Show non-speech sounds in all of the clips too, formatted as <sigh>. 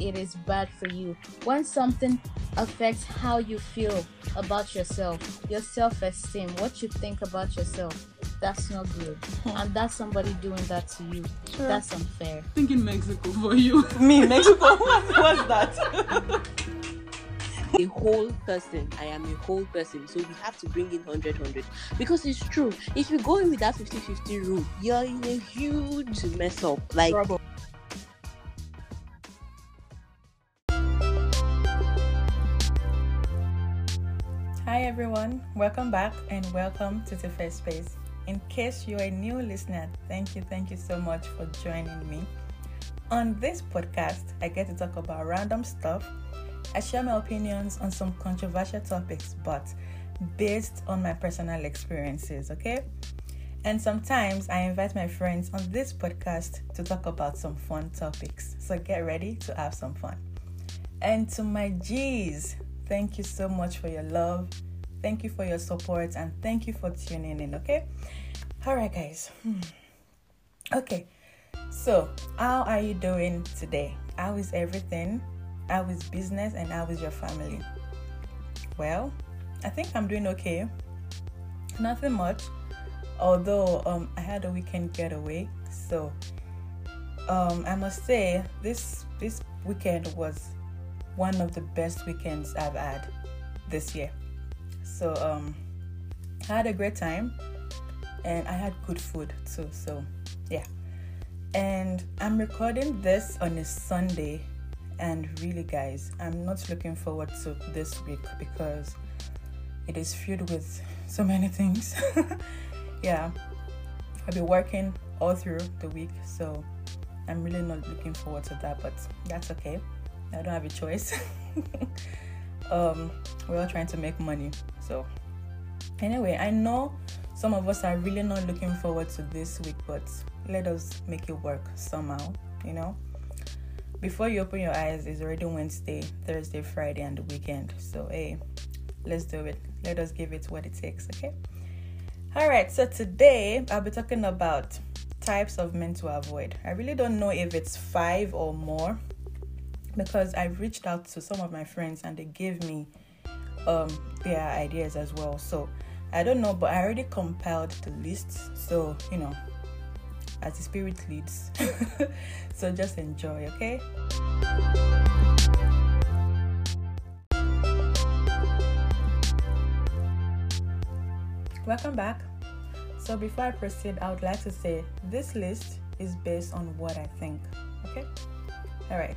it is bad for you. When something affects how you feel about yourself, your self esteem, what you think about yourself, that's not good. Hmm. And that's somebody doing that to you. Sure. That's unfair. Thinking Mexico for you. <laughs> Me, Mexico. <laughs> What's that? a whole person. I am a whole person. So we have to bring in 100 100. Because it's true. If you go in with that 50 50 rule, you're in a huge mess up. Like, Trouble. Hi everyone, welcome back and welcome to the First Space. In case you're a new listener, thank you, thank you so much for joining me. On this podcast, I get to talk about random stuff. I share my opinions on some controversial topics, but based on my personal experiences, okay? And sometimes I invite my friends on this podcast to talk about some fun topics. So get ready to have some fun. And to my G's, thank you so much for your love. Thank you for your support and thank you for tuning in, okay? All right, guys. Hmm. Okay, so how are you doing today? How is everything? How is business and how is your family? Well, I think I'm doing okay. Nothing much, although um, I had a weekend getaway, so um, I must say this this weekend was one of the best weekends I've had this year. So um, I had a great time, and I had good food too. So yeah, and I'm recording this on a Sunday, and really, guys, I'm not looking forward to this week because it is filled with so many things. <laughs> yeah, I'll be working all through the week, so I'm really not looking forward to that, but that's okay. I don't have a choice. <laughs> um, we're all trying to make money. So, anyway, I know some of us are really not looking forward to this week, but let us make it work somehow, you know? Before you open your eyes, it's already Wednesday, Thursday, Friday, and the weekend. So, hey, let's do it. Let us give it what it takes, okay? All right, so today I'll be talking about types of men to avoid. I really don't know if it's five or more because I reached out to some of my friends and they gave me um, their ideas as well. So I don't know, but I already compiled the list. So you know, as the spirit leads. <laughs> so just enjoy, okay? Welcome back. So before I proceed, I would like to say this list is based on what I think. Okay? Alright.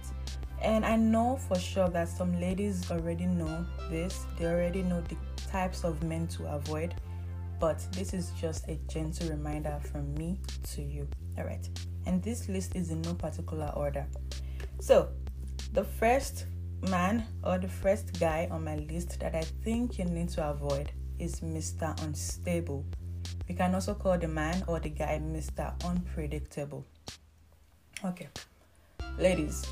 And I know for sure that some ladies already know this, they already know the types of men to avoid, but this is just a gentle reminder from me to you. All right, and this list is in no particular order. So, the first man or the first guy on my list that I think you need to avoid is Mr. Unstable. We can also call the man or the guy Mr. Unpredictable. Okay, ladies,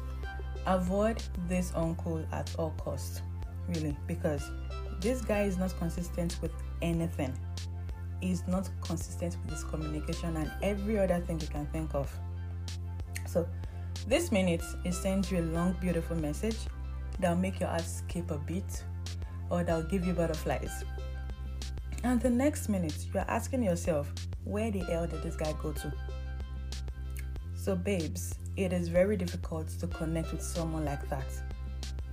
avoid this uncle at all costs really because this guy is not consistent with anything. He's not consistent with his communication and every other thing you can think of. So this minute he sends you a long beautiful message that'll make your heart skip a beat or that'll give you butterflies. And the next minute you're asking yourself where the hell did this guy go to? So babes it is very difficult to connect with someone like that.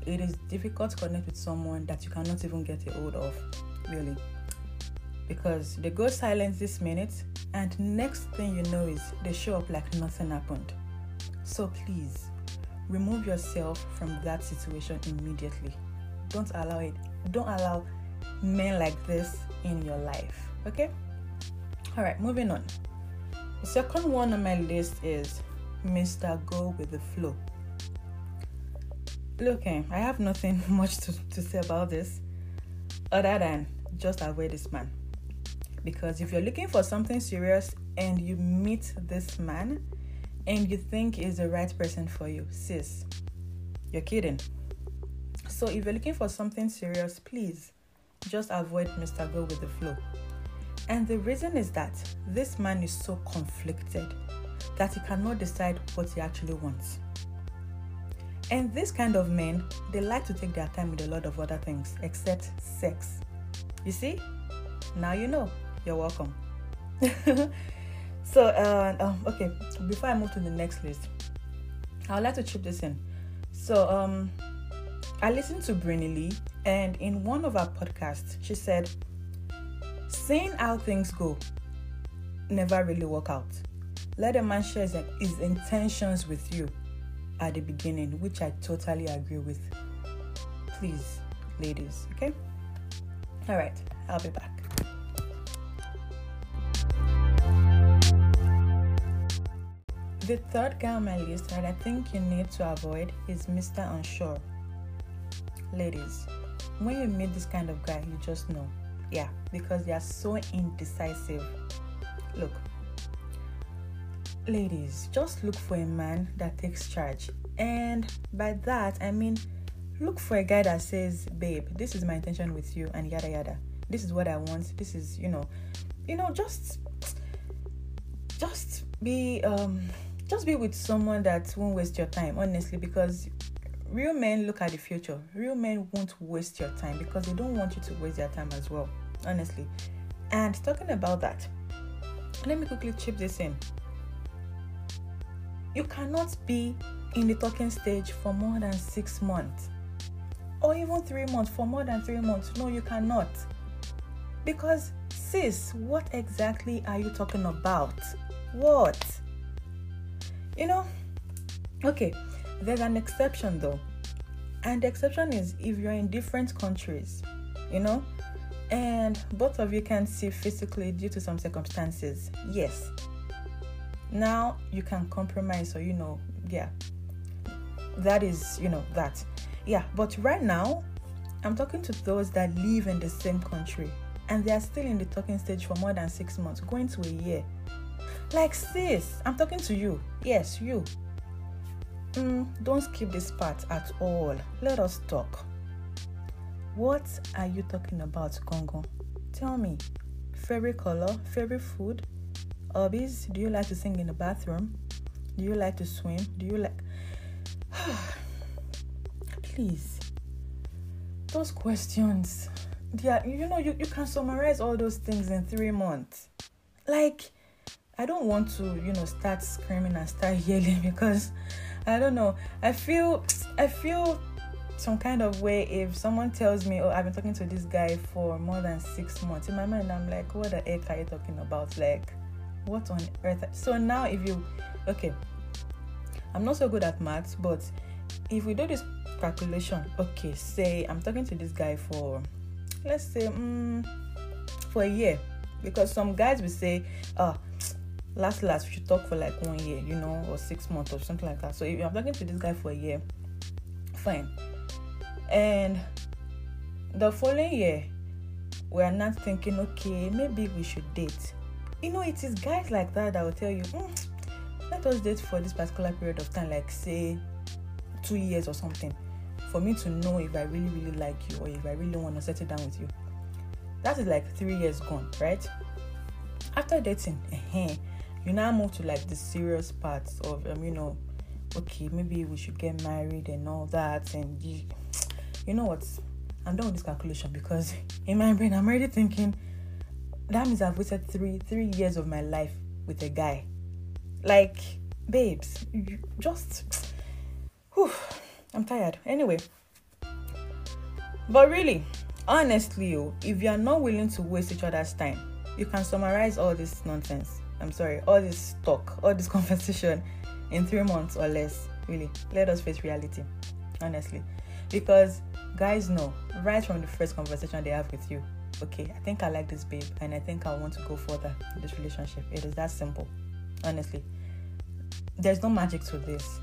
It is difficult to connect with someone that you cannot even get a hold of, really. Because they go silent this minute, and next thing you know is they show up like nothing happened. So please, remove yourself from that situation immediately. Don't allow it. Don't allow men like this in your life. Okay? Alright, moving on. The second one on my list is Mr. Go with the Flow. Look, eh, I have nothing <laughs> much to, to say about this other than just avoid this man. Because if you're looking for something serious and you meet this man and you think he's the right person for you, sis, you're kidding. So if you're looking for something serious, please just avoid Mr. Go with the Flow. And the reason is that this man is so conflicted that he cannot decide what he actually wants. And this kind of men, they like to take their time with a lot of other things except sex. You see? Now you know. You're welcome. <laughs> so, uh, um, okay, before I move to the next list, I would like to chip this in. So, um, I listened to Brinny Lee, and in one of our podcasts, she said, Seeing how things go never really work out. Let a man share his, intentions with you at the beginning, which I totally agree with. Please, ladies, okay? All right, I'll be back. The third guy on my list that I think you need to avoid is Mr. Unsure. Ladies, when you meet this kind of guy, you just know. Yeah, because they are so indecisive. Look, ladies, just look for a man that takes charge. And by that, I mean, look for a guy that says, babe, this is my intention with you, and yada yada. This is what I want. This is, you know, you know, just, just be, um, just be with someone that won't waste your time, honestly, because real men look at the future. Real men won't waste your time because they don't want you to waste their time as well, honestly. And talking about that, let me quickly chip this in. You cannot be in the talking stage for more than six months or even three months for more than three months. No, you cannot. Because, sis, what exactly are you talking about? What? You know, okay, there's an exception though. And the exception is if you're in different countries, you know, and both of you can see physically due to some circumstances. Yes. Now you can compromise, or you know, yeah. That is, you know, that. Yeah, but right now, I'm talking to those that live in the same country and they are still in the talking stage for more than six months, going to a year. Like, sis, I'm talking to you. Yes, you. Mm, don't skip this part at all. Let us talk. What are you talking about, Congo? Tell me. Favorite color, favorite food, hobbies? Do you like to sing in the bathroom? Do you like to swim? Do you like. <sighs> Please. Those questions. They are, you know, you, you can summarize all those things in three months. Like, I don't want to, you know, start screaming and start <laughs> yelling because I don't know. I feel I feel some kind of way if someone tells me, "Oh, I've been talking to this guy for more than six months." In my mind, I'm like, "What the heck are you talking about? Like, what on earth?" So now, if you, okay, I'm not so good at maths, but if we do this calculation, okay, say I'm talking to this guy for, let's say, mm, for a year, because some guys will say, "Oh." last last we should talk for like one year you know or six months or something like that so if i'm talking to this guy for a year fine and the following year we are not thinking okay maybe we should date you know it is guys like that that will tell you mm, let us date for this particular period of time like say two years or something for me to know if i really really like you or if i really want to settle down with you. That is like three years gone right? After dating you now move to like the serious parts of um, you know okay maybe we should get married and all that and you, you know what? I'm done with this calculation because <laughs> in my brain i'm already thinking that means i've wasted three three years of my life with a guy like babes you just <sniffs> whew, i'm tired anyway but really honestly if you are not willing to waste each other's time you can summarize all this nonsense I'm sorry, all this talk, all this <laughs> conversation in three months or less. Really, let us face reality, honestly. Because guys know right from the first conversation they have with you, okay, I think I like this babe and I think I want to go further in this relationship. It is that simple, honestly. There's no magic to this.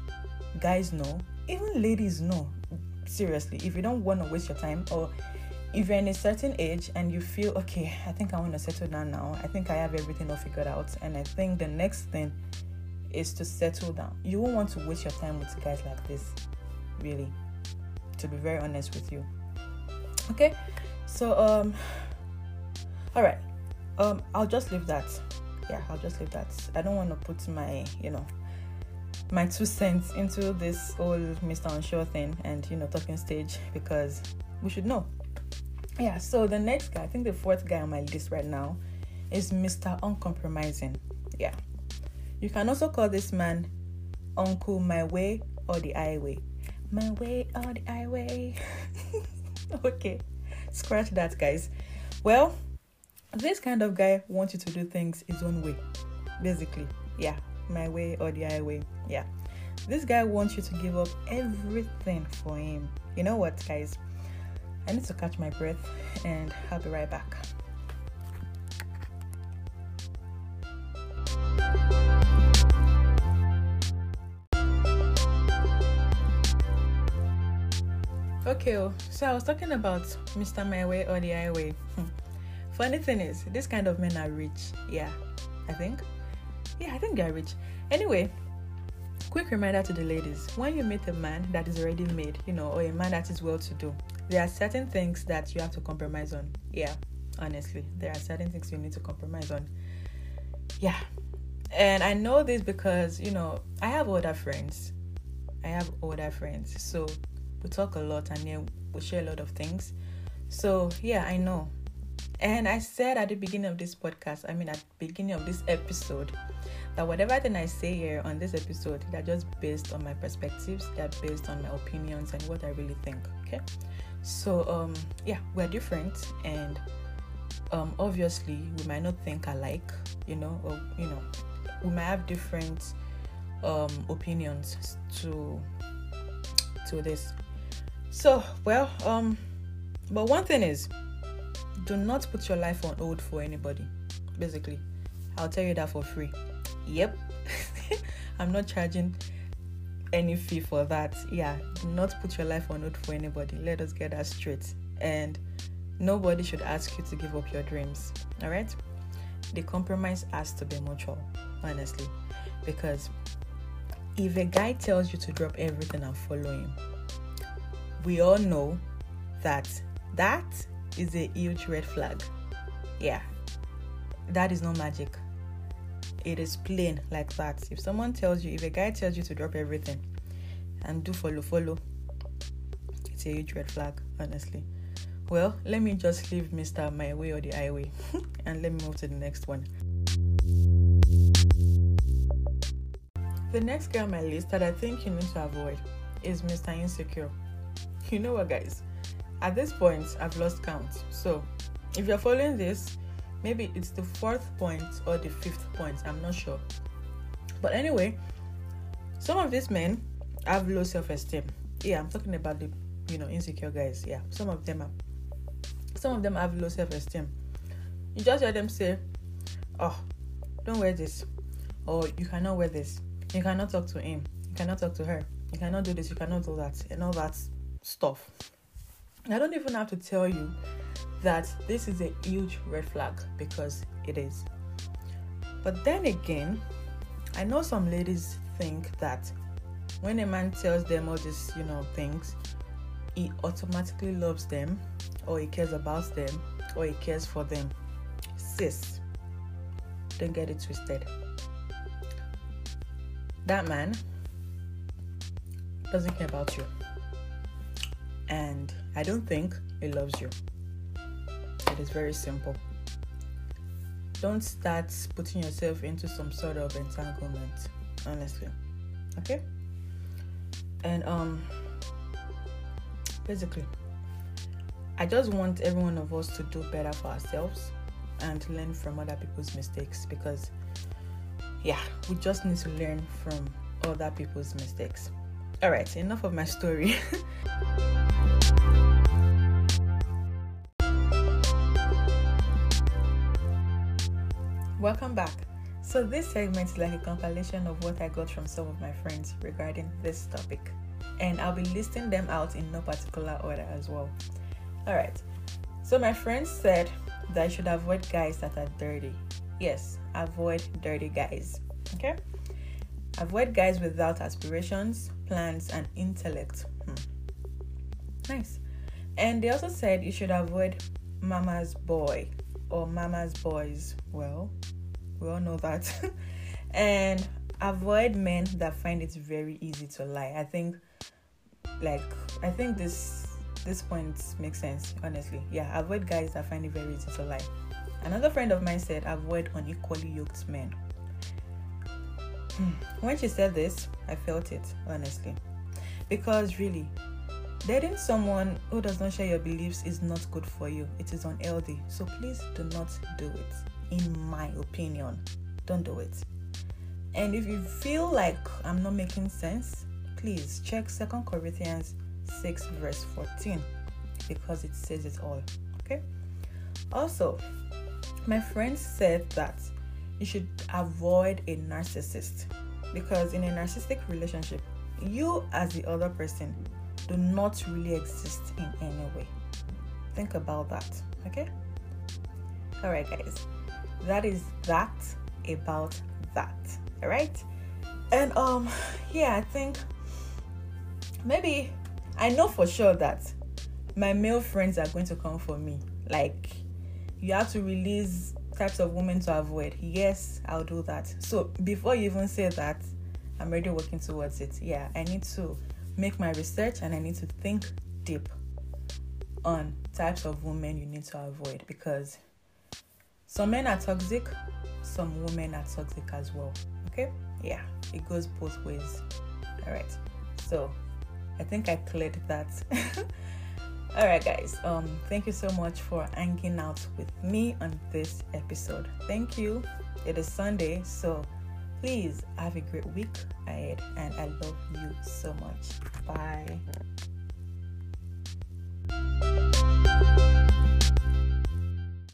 Guys know, even ladies know. Seriously, if you don't want to waste your time or if you're in a certain age and you feel okay i think i want to settle down now i think i have everything all figured out and i think the next thing is to settle down you won't want to waste your time with guys like this really to be very honest with you okay so um all right um i'll just leave that yeah i'll just leave that i don't want to put my you know my two cents into this whole Mr. Unsure thing and you know talking stage because we should know. Yeah, so the next guy, I think the fourth guy on my list right now is Mr. Uncompromising. Yeah. You can also call this man Uncle My Way or the Highway. My way or the highway. <laughs> okay, scratch that, guys. Well, this kind of guy wants you to do things his own way, basically. Yeah, my way or the highway. Yeah, this guy wants you to give up everything for him. You know what, guys? I need to catch my breath and I'll be right back. Okay, oh, so I was talking about Mr. My Way or the Highway. Hmm. Funny thing is, this kind of men are rich. Yeah, I think. Yeah, I think they're rich. Anyway, quick reminder to the ladies when you meet a man that is already made, you know, or a man that is well to do, there are certain things that you have to compromise on. Yeah, honestly, there are certain things you need to compromise on. Yeah, and I know this because, you know, I have older friends. I have older friends. So we talk a lot and yeah, we share a lot of things. So yeah, I know. And I said at the beginning of this podcast, I mean at the beginning of this episode, that whatever thing I say here on this episode, they're just based on my perspectives, they're based on my opinions and what I really think. Okay. So um yeah, we're different and um obviously we might not think alike, you know, or you know, we might have different um opinions to to this so, well, um, but one thing is, do not put your life on hold for anybody. Basically, I'll tell you that for free. Yep, <laughs> I'm not charging any fee for that. Yeah, do not put your life on hold for anybody. Let us get that straight. And nobody should ask you to give up your dreams. All right? The compromise has to be mutual, honestly, because if a guy tells you to drop everything and follow him, we all know that that is a huge red flag. Yeah, that is no magic. It is plain like that. If someone tells you, if a guy tells you to drop everything and do follow, follow, it's a huge red flag, honestly. Well, let me just leave Mr. My Way or the Highway <laughs> and let me move to the next one. The next guy on my list that I think you need to avoid is Mr. Insecure you know what, guys? At this point, I've lost count. So, if you're following this, maybe it's the fourth point or the fifth point. I'm not sure. But anyway, some of these men have low self-esteem. Yeah, I'm talking about the you know insecure guys. Yeah, some of them are. Some of them have low self-esteem. You just hear them say, "Oh, don't wear this," or "You cannot wear this." You cannot talk to him. You cannot talk to her. You cannot do this. You cannot do that, and all that stuff. I don't even have to tell you that this is a huge red flag because it is. But then again, I know some ladies think that when a man tells them all these, you know, things, he automatically loves them or he cares about them or he cares for them. Sis, don't get it twisted. That man doesn't care about you and I don't think it loves you. It is very simple. Don't start putting yourself into some sort of entanglement, honestly. Okay? And um basically I just want every one of us to do better for ourselves and learn from other people's mistakes because yeah, we just need to learn from other people's mistakes. All right, enough of my story. <laughs> Welcome back. So, this segment is like a compilation of what I got from some of my friends regarding this topic, and I'll be listing them out in no particular order as well. Alright, so my friends said that I should avoid guys that are dirty. Yes, avoid dirty guys. Okay? Avoid guys without aspirations, plans, and intellect. Hmm. Nice. And they also said you should avoid mama's boy or mama's boys. Well, we all know that. <laughs> and avoid men that find it very easy to lie. I think like I think this this point makes sense, honestly. Yeah, avoid guys that find it very easy to lie. Another friend of mine said avoid unequally yoked men. Hmm. when she said this, I felt it, honestly. Because really, dating someone who does not share your beliefs is not good for you. It is unhealthy. So please do not do it. In my opinion, don't do it. And if you feel like I'm not making sense, please check Second Corinthians 6 verse 14 because it says it all. Okay? Also, my friend said that you should avoid a narcissist because in a narcissistic relationship, you as the other person do not really exist in any way. Think about that, okay? All right, guys, that is that about that. All right, and um, yeah, I think maybe I know for sure that my male friends are going to come for me. Like, you have to release types of women to avoid. Yes, I'll do that. So, before you even say that, I'm already working towards it. Yeah, I need to make my research and I need to think deep on types of women you need to avoid because some men are toxic, some women are toxic as well. Okay? Yeah, it goes both ways. All right. So, I think I cleared that. <laughs> All right, guys. Um, thank you so much for hanging out with me on this episode. Thank you. It is Sunday, so please have a great week ahead, and I love you so much. Bye.